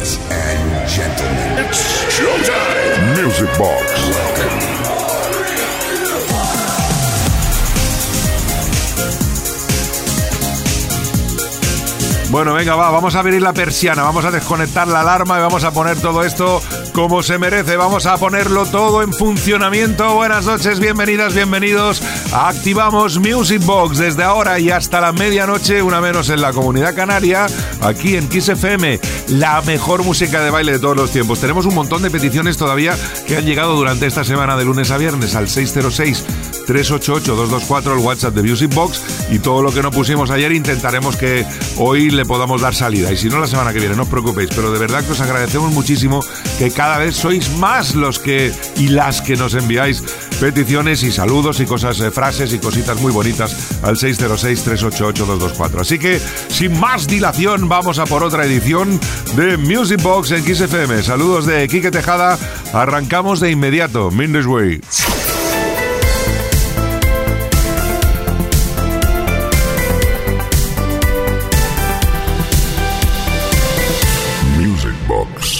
Ladies and gentlemen, it's showtime. Music Box. Welcome. Bueno, venga, va, vamos a abrir la persiana, vamos a desconectar la alarma y vamos a poner todo esto como se merece. Vamos a ponerlo todo en funcionamiento. Buenas noches, bienvenidas, bienvenidos. Activamos Music Box desde ahora y hasta la medianoche, una menos en la comunidad canaria, aquí en Kiss FM, la mejor música de baile de todos los tiempos. Tenemos un montón de peticiones todavía que han llegado durante esta semana de lunes a viernes al 606 388-224, el WhatsApp de Music Box. Y todo lo que no pusimos ayer intentaremos que hoy le podamos dar salida. Y si no, la semana que viene, no os preocupéis. Pero de verdad que os agradecemos muchísimo que cada vez sois más los que y las que nos enviáis peticiones y saludos y cosas, eh, frases y cositas muy bonitas al 606-388-224. Así que, sin más dilación, vamos a por otra edición de Music Box en XFM. Saludos de Quique Tejada. Arrancamos de inmediato. Minders Way.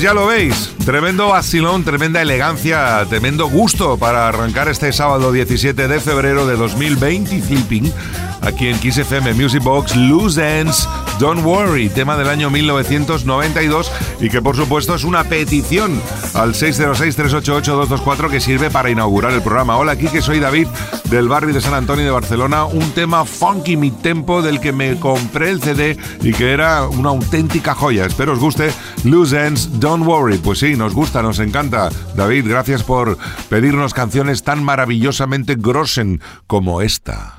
Pues ya lo veis, tremendo vacilón, tremenda elegancia, tremendo gusto para arrancar este sábado 17 de febrero de 2020 flipping aquí en Kiss FM Music Box, Loose Ends, Don't Worry, tema del año 1992 y que por supuesto es una petición al 606-388-224 que sirve para inaugurar el programa. Hola, aquí que soy David del barrio de San Antonio de Barcelona, un tema funky mi tempo del que me compré el CD y que era una auténtica joya. Espero os guste Loose Ends, Don't Worry. Pues sí, nos gusta, nos encanta. David, gracias por pedirnos canciones tan maravillosamente grossen como esta.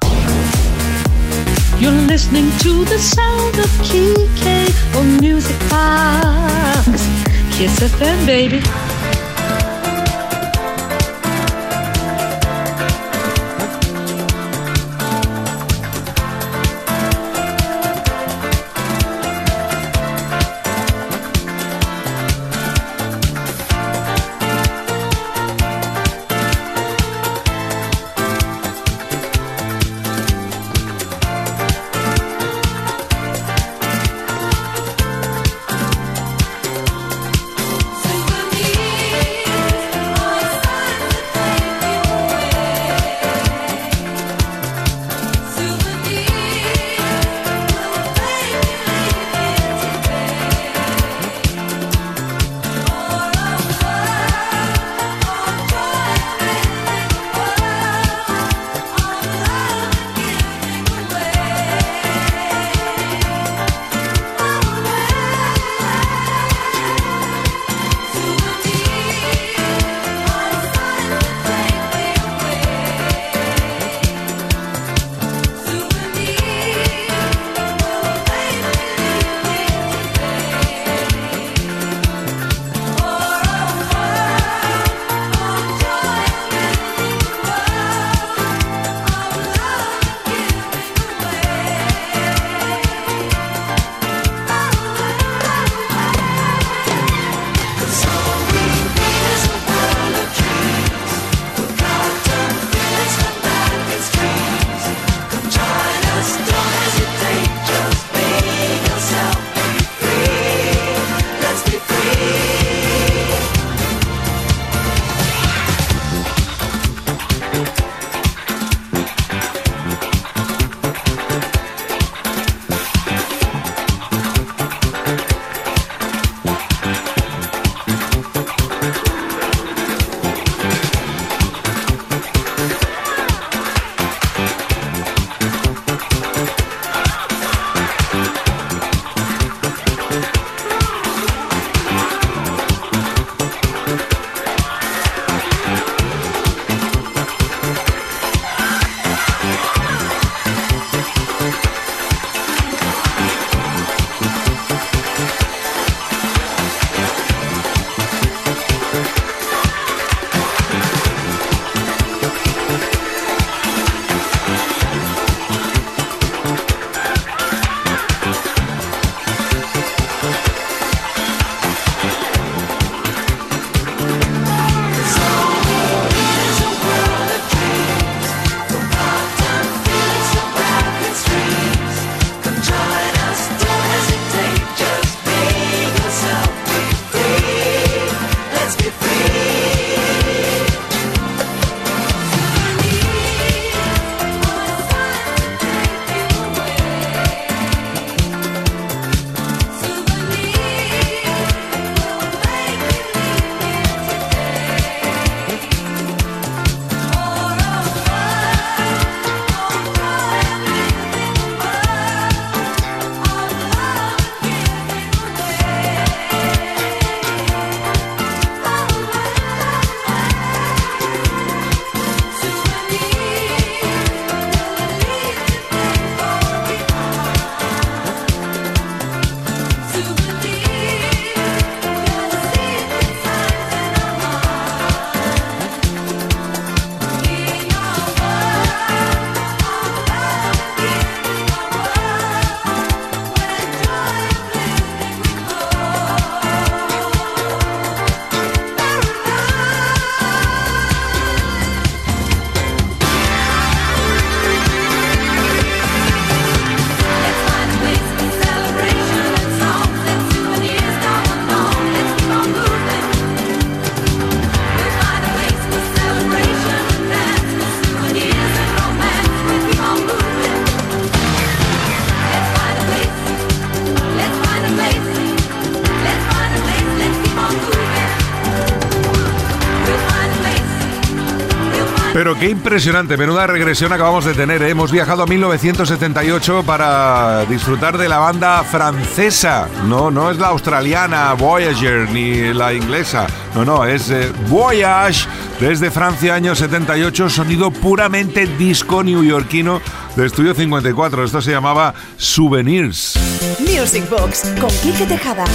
Qué impresionante, menuda regresión acabamos de tener. ¿eh? Hemos viajado a 1978 para disfrutar de la banda francesa. No, no es la australiana Voyager ni la inglesa. No, no, es eh, Voyage desde Francia, año 78, sonido puramente disco neoyorquino de Estudio 54. Esto se llamaba Souvenirs. Music Box con Kike Tejada.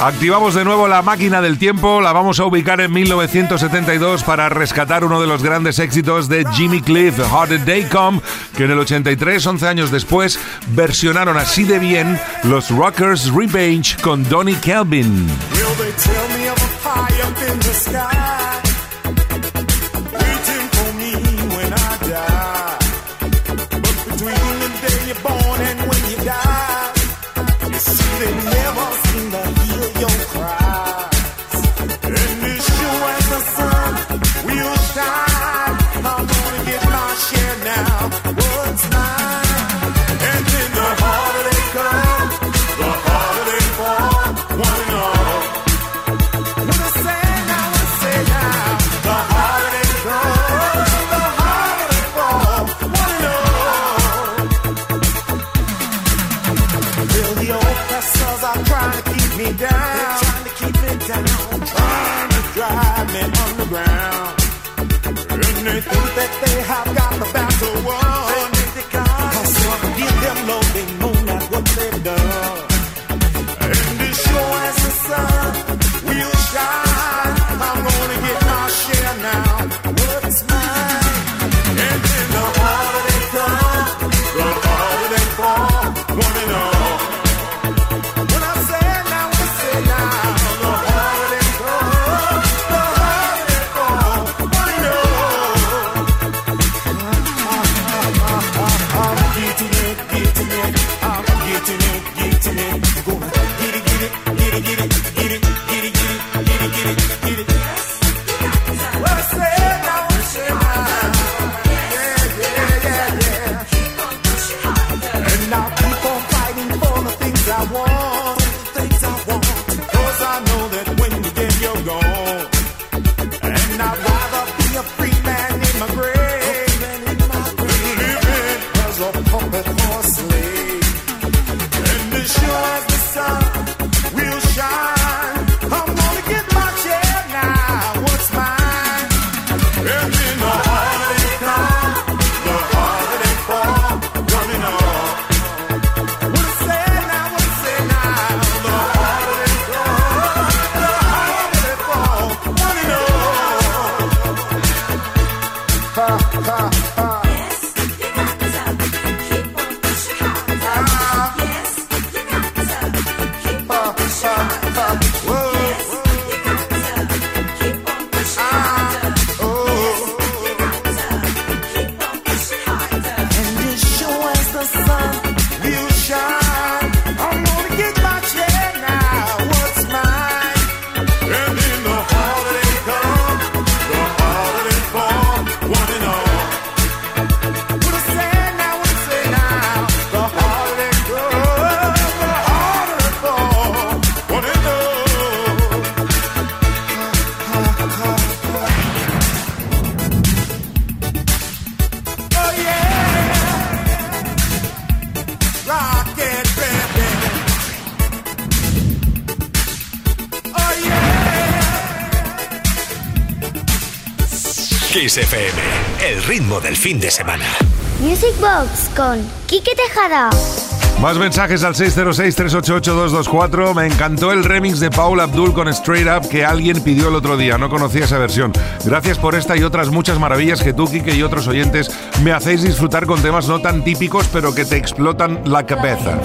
Activamos de nuevo la máquina del tiempo, la vamos a ubicar en 1972 para rescatar uno de los grandes éxitos de Jimmy Cliff, Hard Day Come, que en el 83, 11 años después, versionaron así de bien los Rockers Revenge con Donnie Kelvin. El ritmo del fin de semana. Music Box con Quique Tejada. Más mensajes al 606-388-224. Me encantó el remix de Paul Abdul con Straight Up que alguien pidió el otro día. No conocía esa versión. Gracias por esta y otras muchas maravillas que tú, Kike y otros oyentes me hacéis disfrutar con temas no tan típicos pero que te explotan la cabeza.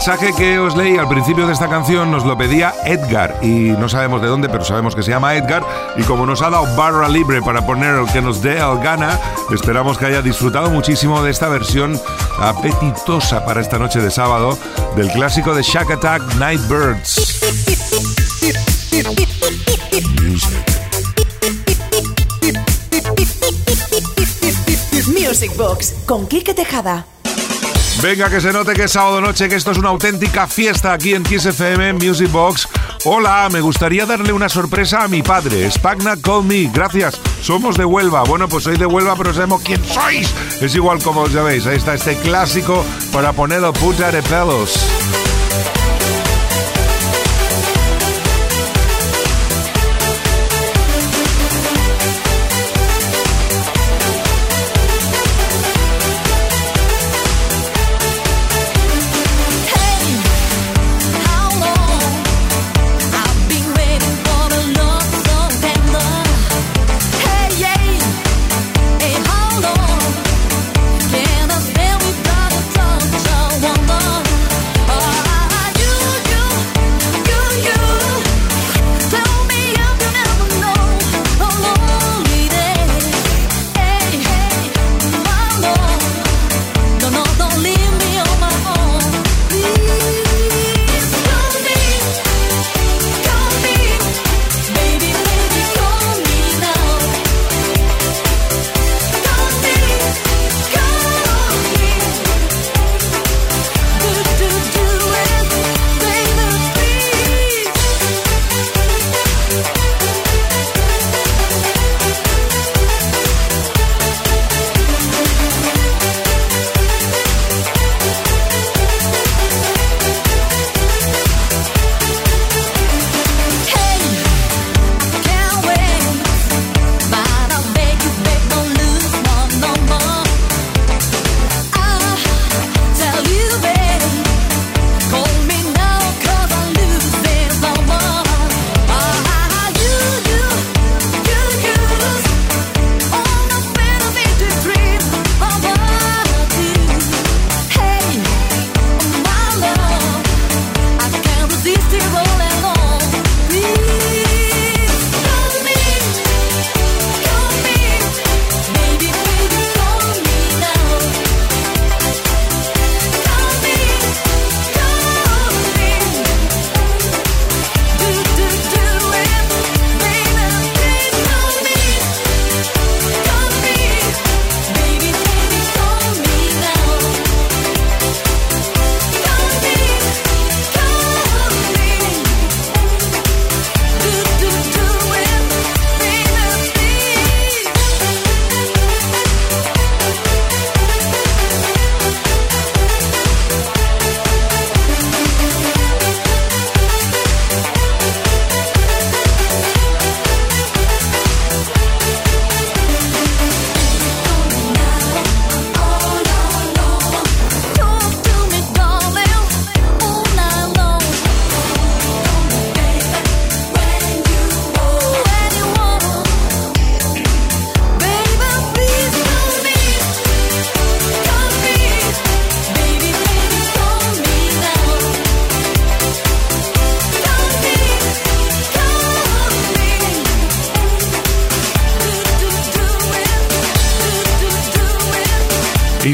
Mensaje que os leí al principio de esta canción nos lo pedía Edgar y no sabemos de dónde, pero sabemos que se llama Edgar y como nos ha dado barra libre para poner el que nos dé el gana, esperamos que haya disfrutado muchísimo de esta versión apetitosa para esta noche de sábado del clásico de Shack Attack Night Birds. Music Box con Quique Tejada. Venga, que se note que es sábado noche, que esto es una auténtica fiesta aquí en Kiss FM Music Box. Hola, me gustaría darle una sorpresa a mi padre. Spagna Call Me, gracias. Somos de Huelva. Bueno, pues soy de Huelva, pero sabemos quién sois. Es igual como os sabéis. Ahí está este clásico para ponerlo puta de pelos.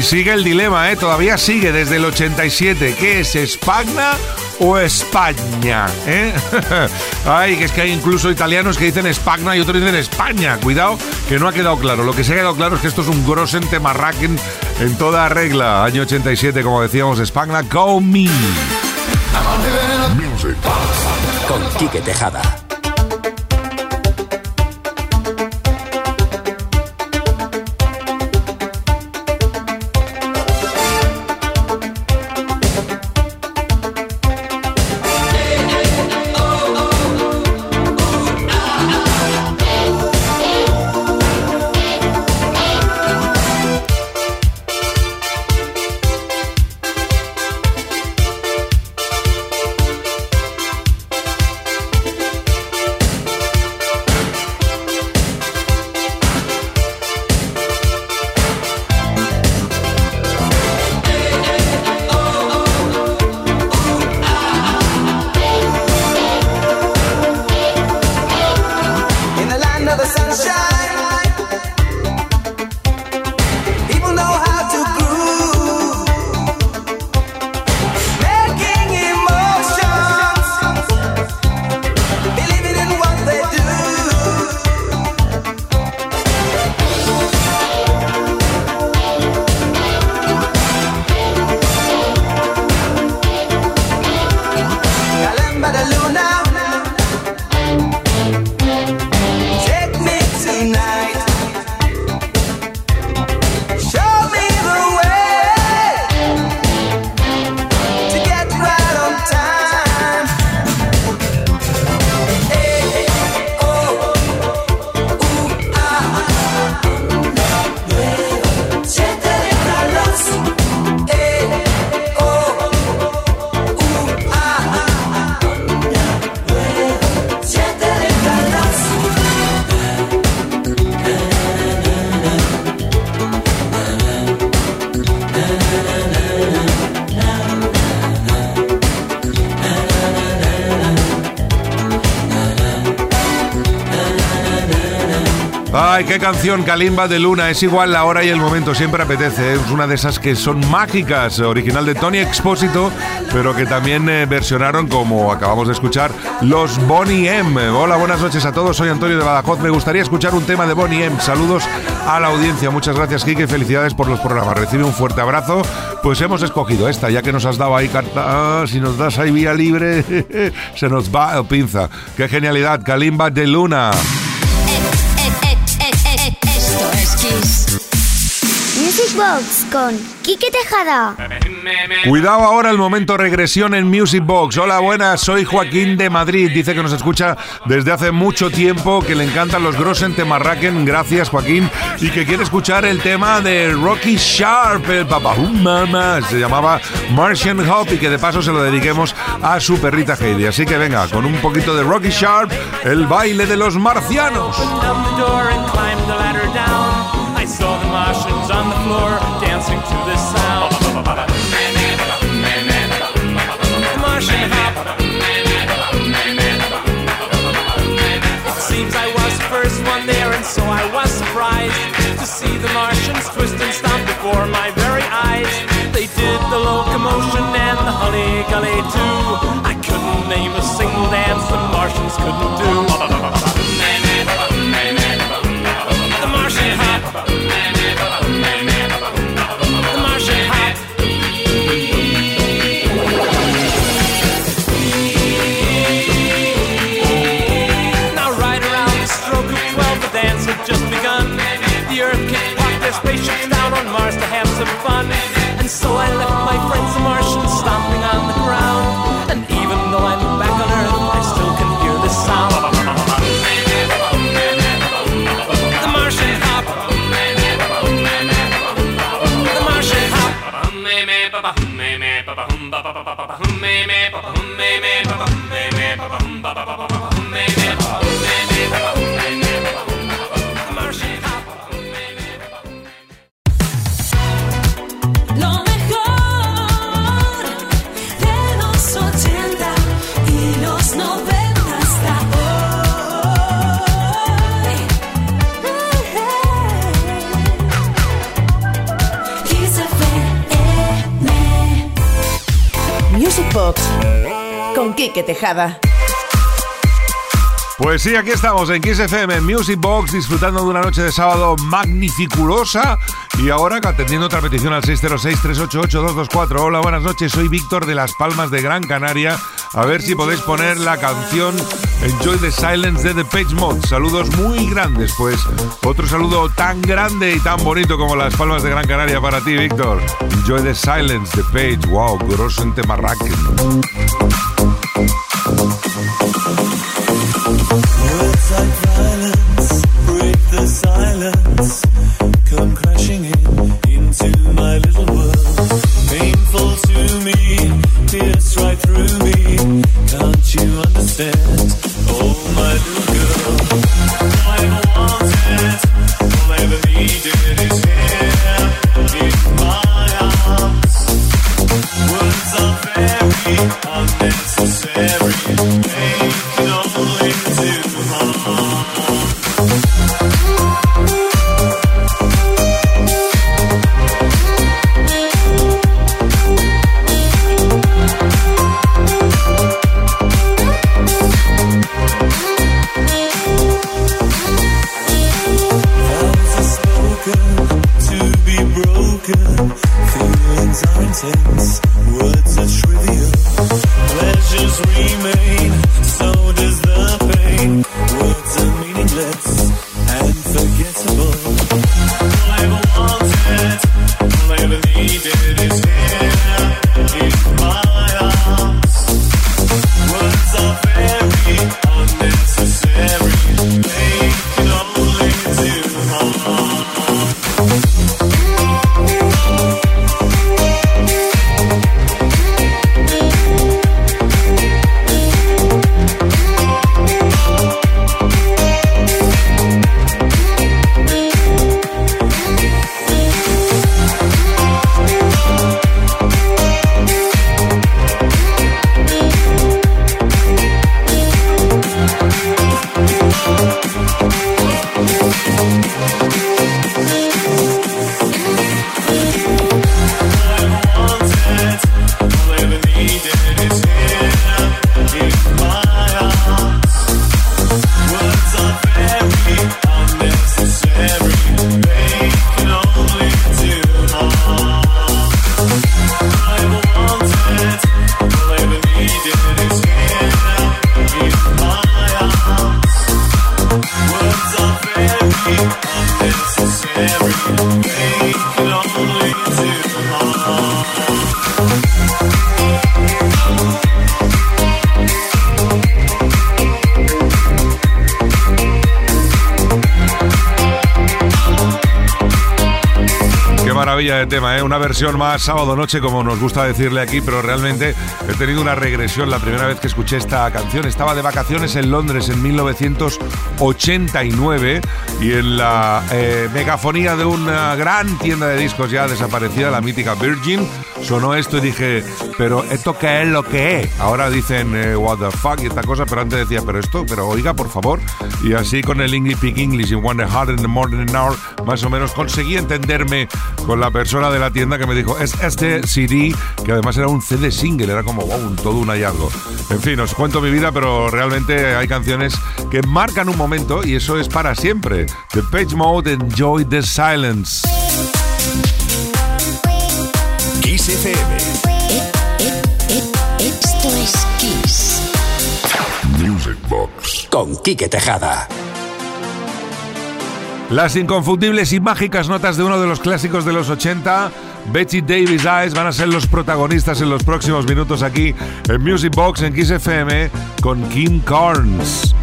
Sigue el dilema, ¿eh? Todavía sigue desde el 87. ¿Qué es, Espagna o España? ¿eh? Ay, que es que hay incluso italianos que dicen Espagna y otros dicen España. Cuidado, que no ha quedado claro. Lo que se ha quedado claro es que esto es un grosen temarraquen en toda regla. Año 87, como decíamos, Espagna, go me. Music. Con Quique Tejada. Canción, Kalimba de Luna. Es igual la hora y el momento, siempre apetece. ¿eh? Es una de esas que son mágicas, original de Tony Expósito, pero que también eh, versionaron, como acabamos de escuchar, los Bonnie M. Hola, buenas noches a todos. Soy Antonio de Badajoz. Me gustaría escuchar un tema de Bonnie M. Saludos a la audiencia. Muchas gracias, Kike. Felicidades por los programas. Recibe un fuerte abrazo. Pues hemos escogido esta, ya que nos has dado ahí carta. ah, si nos das ahí vía libre, se nos va el pinza. Qué genialidad, Kalimba de Luna. Music Box con Quique Tejada. Cuidado ahora el momento regresión en Music Box. Hola, buenas, soy Joaquín de Madrid. Dice que nos escucha desde hace mucho tiempo, que le encantan los Grossen Temarraken. Gracias, Joaquín. Y que quiere escuchar el tema de Rocky Sharp, el papá Mama. Se llamaba Martian Hop y que de paso se lo dediquemos a su perrita Heidi. Así que venga, con un poquito de Rocky Sharp, el baile de los marcianos. Floor dancing to this sound. Martian hop. It seems I was the first one there, and so I was surprised to see the Martians twist and stomp before my very eyes. They did the locomotion and the hully gully too. I couldn't name a single dance the Martians couldn't do. Tejada. Pues sí, aquí estamos en Kiss Music Box, disfrutando de una noche de sábado magnificulosa. Y ahora atendiendo otra petición al 606-388-224. Hola, buenas noches, soy Víctor de Las Palmas de Gran Canaria. A ver si podéis poner la canción Enjoy the Silence de The Page Mod. Saludos muy grandes, pues otro saludo tan grande y tan bonito como Las Palmas de Gran Canaria para ti, Víctor. Enjoy the Silence, The Page. Wow, grosso en Temarraken. Right through me. Can't you understand? Oh, my maravilla de tema, ¿eh? Una versión más sábado noche, como nos gusta decirle aquí, pero realmente he tenido una regresión la primera vez que escuché esta canción. Estaba de vacaciones en Londres en 1989 y en la eh, megafonía de una gran tienda de discos ya desaparecida, la mítica Virgin, sonó esto y dije, pero ¿esto qué es lo que es? Ahora dicen, eh, what the fuck y esta cosa, pero antes decía, pero esto, pero oiga, por favor. Y así con el English Speak English y Wonder Hard in the Morning Hour, más o menos conseguí entenderme con la persona de la tienda que me dijo, es este CD, que además era un CD single, era como, wow, todo un hallazgo. En fin, os cuento mi vida, pero realmente hay canciones que marcan un momento y eso es para siempre. The Page Mode, Enjoy the Silence. Kiss FM. Esto es Kiss. Music Box. Con Quique Tejada. Las inconfundibles y mágicas notas de uno de los clásicos de los 80, Betty Davis Eyes, van a ser los protagonistas en los próximos minutos aquí en Music Box en Kiss FM con Kim Carnes.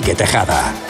Quique Tejada.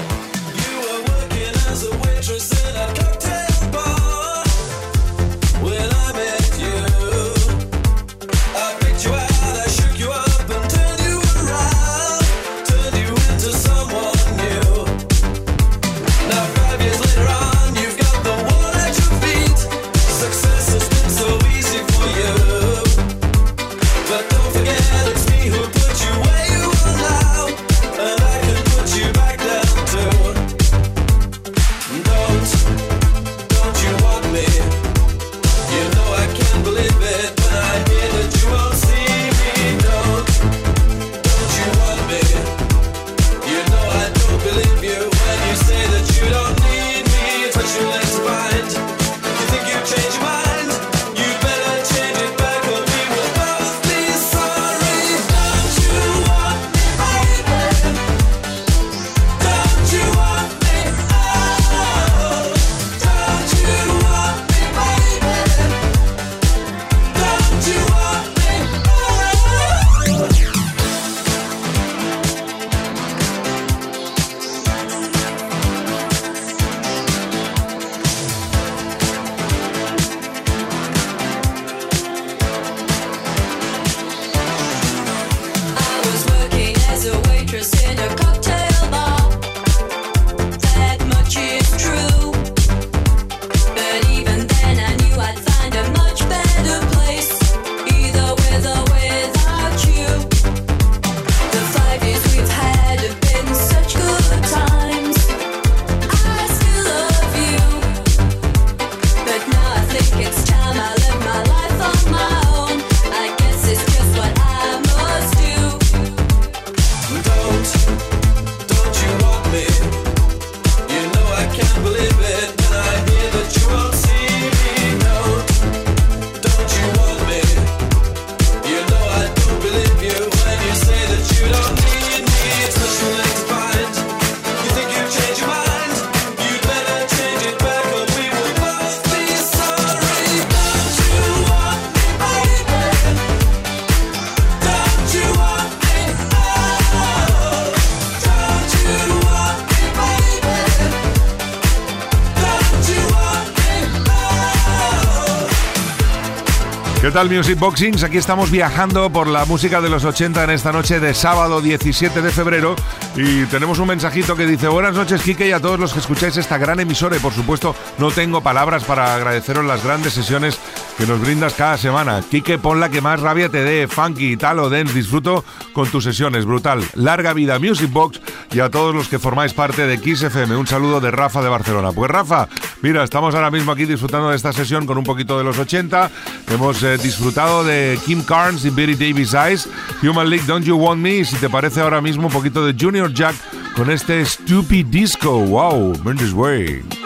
¿Qué tal Music Boxings? Aquí estamos viajando por la música de los 80 en esta noche de sábado 17 de febrero y tenemos un mensajito que dice Buenas noches Kike y a todos los que escucháis esta gran emisora y por supuesto no tengo palabras para agradeceros las grandes sesiones que nos brindas cada semana. Kike, pon la que más rabia te dé, funky, tal o dance, disfruto con tus sesiones, brutal. Larga vida Music Box y a todos los que formáis parte de Kiss FM. Un saludo de Rafa de Barcelona. Pues Rafa, mira, estamos ahora mismo aquí disfrutando de esta sesión con un poquito de los 80. Hemos eh, disfrutado de Kim Carnes y Betty Davis Eyes, Human League Don't You Want Me, si te parece ahora mismo un poquito de Junior Jack con este Stupid Disco. Wow, Mendes Way.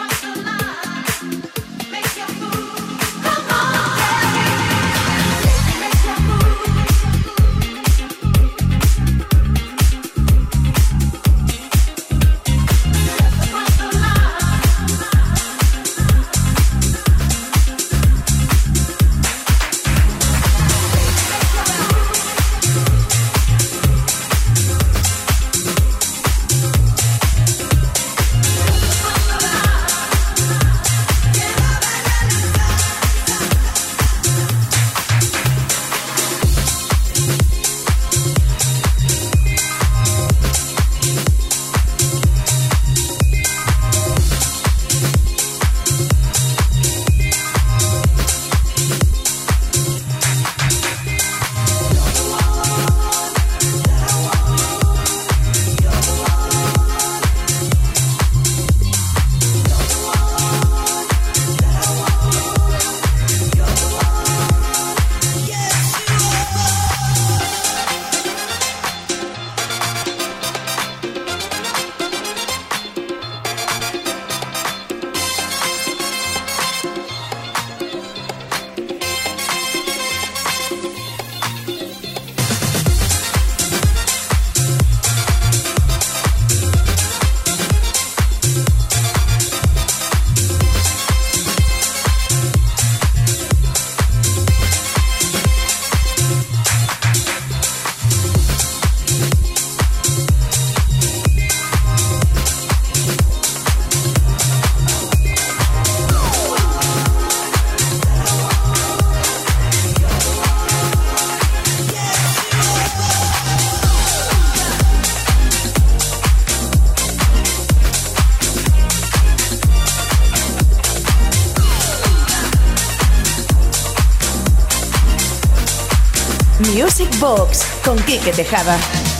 Box con Quique Tejada.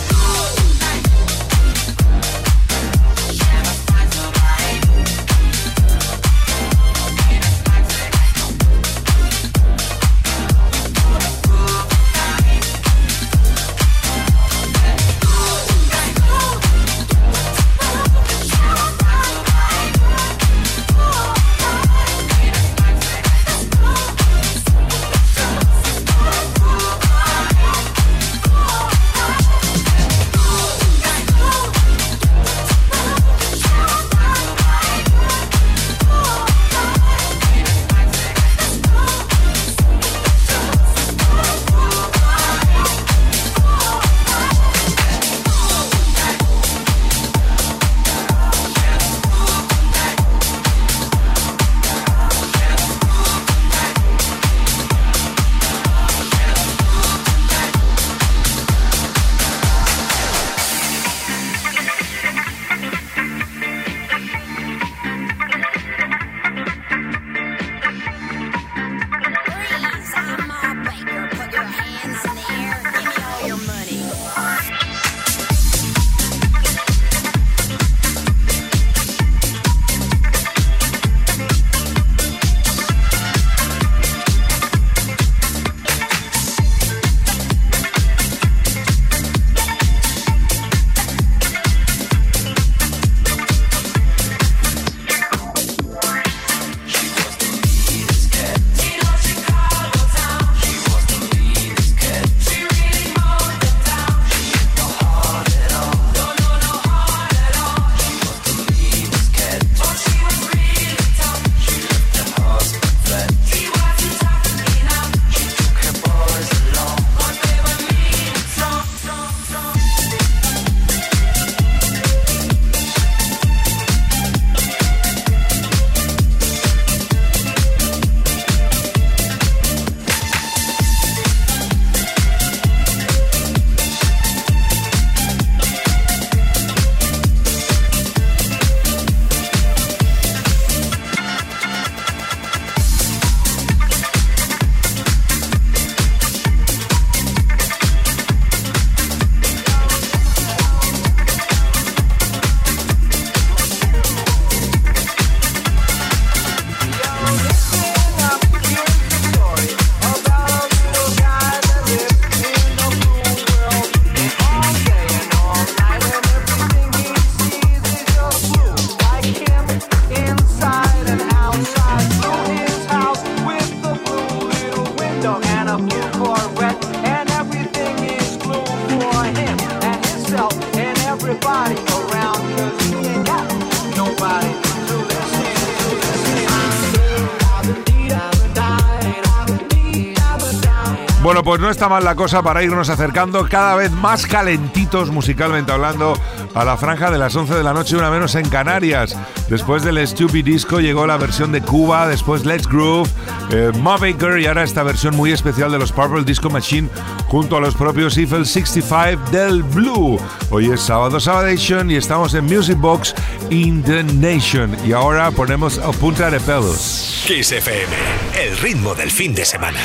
Está mal la cosa para irnos acercando cada vez más calentitos musicalmente hablando a la franja de las 11 de la noche, una menos en Canarias. Después del Stupid Disco llegó la versión de Cuba, después Let's Groove, eh, y ahora esta versión muy especial de los Purple Disco Machine junto a los propios Eiffel 65 del Blue. Hoy es sábado Sabadation y estamos en Music Box in the Nation. Y ahora ponemos a punta de pelos. Kiss FM, el ritmo del fin de semana.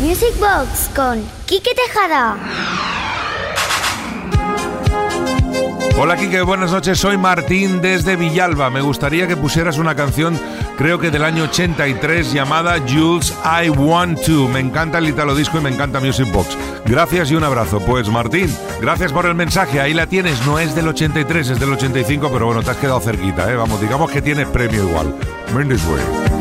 Music Box con Quique Tejada. Hola Kike, buenas noches. Soy Martín desde Villalba. Me gustaría que pusieras una canción, creo que del año 83, llamada Jules I Want To. Me encanta el Italo Disco y me encanta Music Box. Gracias y un abrazo. Pues Martín, gracias por el mensaje. Ahí la tienes. No es del 83, es del 85, pero bueno, te has quedado cerquita, ¿eh? Vamos, digamos que tienes premio igual. Mendes Way.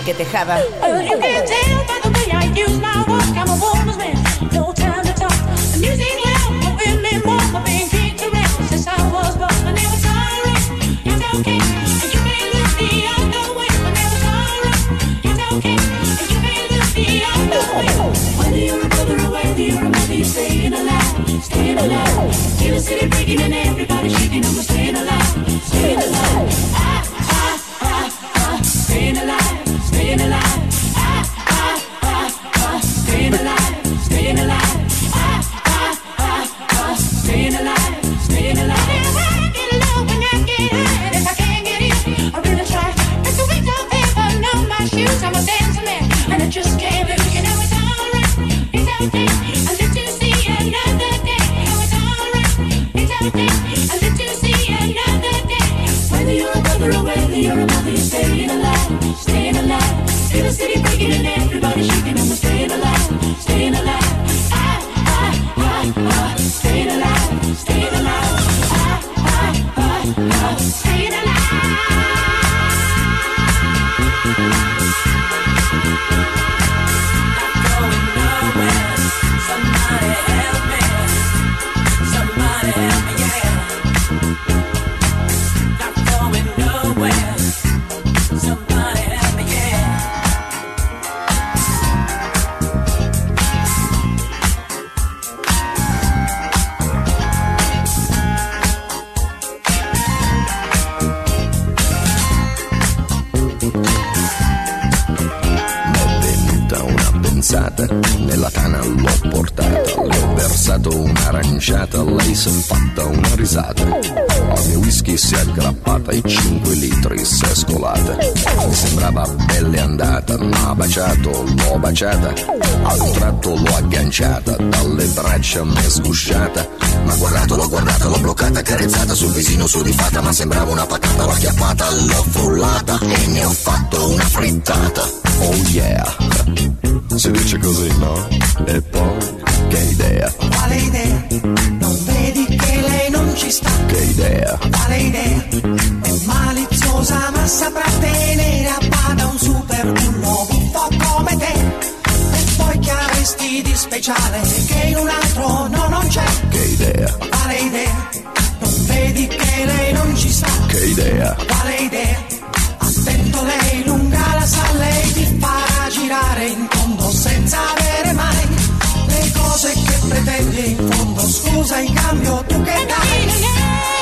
Con Quique Tejada. A l'ho baciata. Ad un tratto l'ho agganciata, dalle braccia mi è sgusciata. Ma guardato, l'ho guardata, l'ho bloccata, carezzata sul visino sudifata, ma sembrava una patata, l'ho acchiappata, l'ho frullata e ne ho fatto una frittata. Oh yeah, si dice così, no? E poi, che idea, Quale idea? Speciale che in un altro no non c'è? che idea, Quale idea? Non vedi che lei non ci sta? che idea, Quale idea? Attento lei lunga la sa, lei ti farà girare in tondo senza avere mai le cose che pretendi in fondo. Scusa in cambio tu che dai?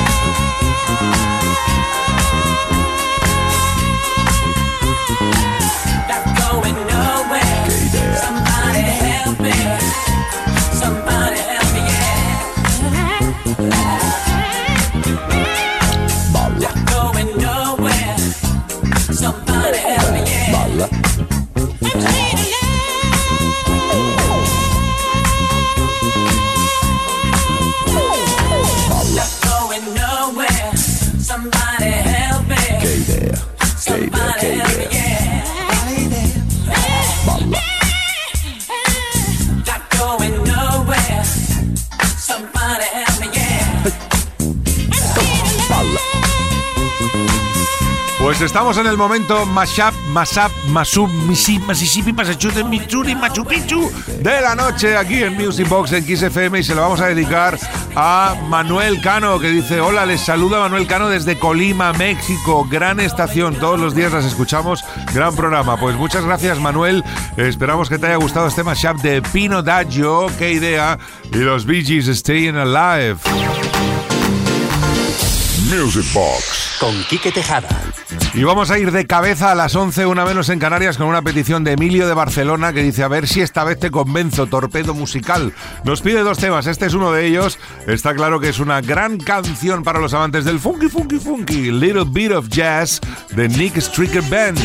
Pues estamos en el momento Mashup, Mashup, Masub, Mississippi, Mississippi, Massachusetts, Missouri, Machu Picchu de la noche aquí en Music Box en Kiss FM y se lo vamos a dedicar a Manuel Cano que dice hola, les saluda Manuel Cano desde Colima, México, gran estación, todos los días las escuchamos, gran programa. Pues muchas gracias Manuel, esperamos que te haya gustado este mashup de Pino Daggio, qué idea, y los Bee Gees Staying Alive. Music Box. Con Quique Tejada. Y vamos a ir de cabeza a las 11, una menos en Canarias, con una petición de Emilio de Barcelona que dice, a ver si esta vez te convenzo, torpedo musical. Nos pide dos temas, este es uno de ellos. Está claro que es una gran canción para los amantes del funky, funky, funky. Little Bit of Jazz de Nick Stricker Band.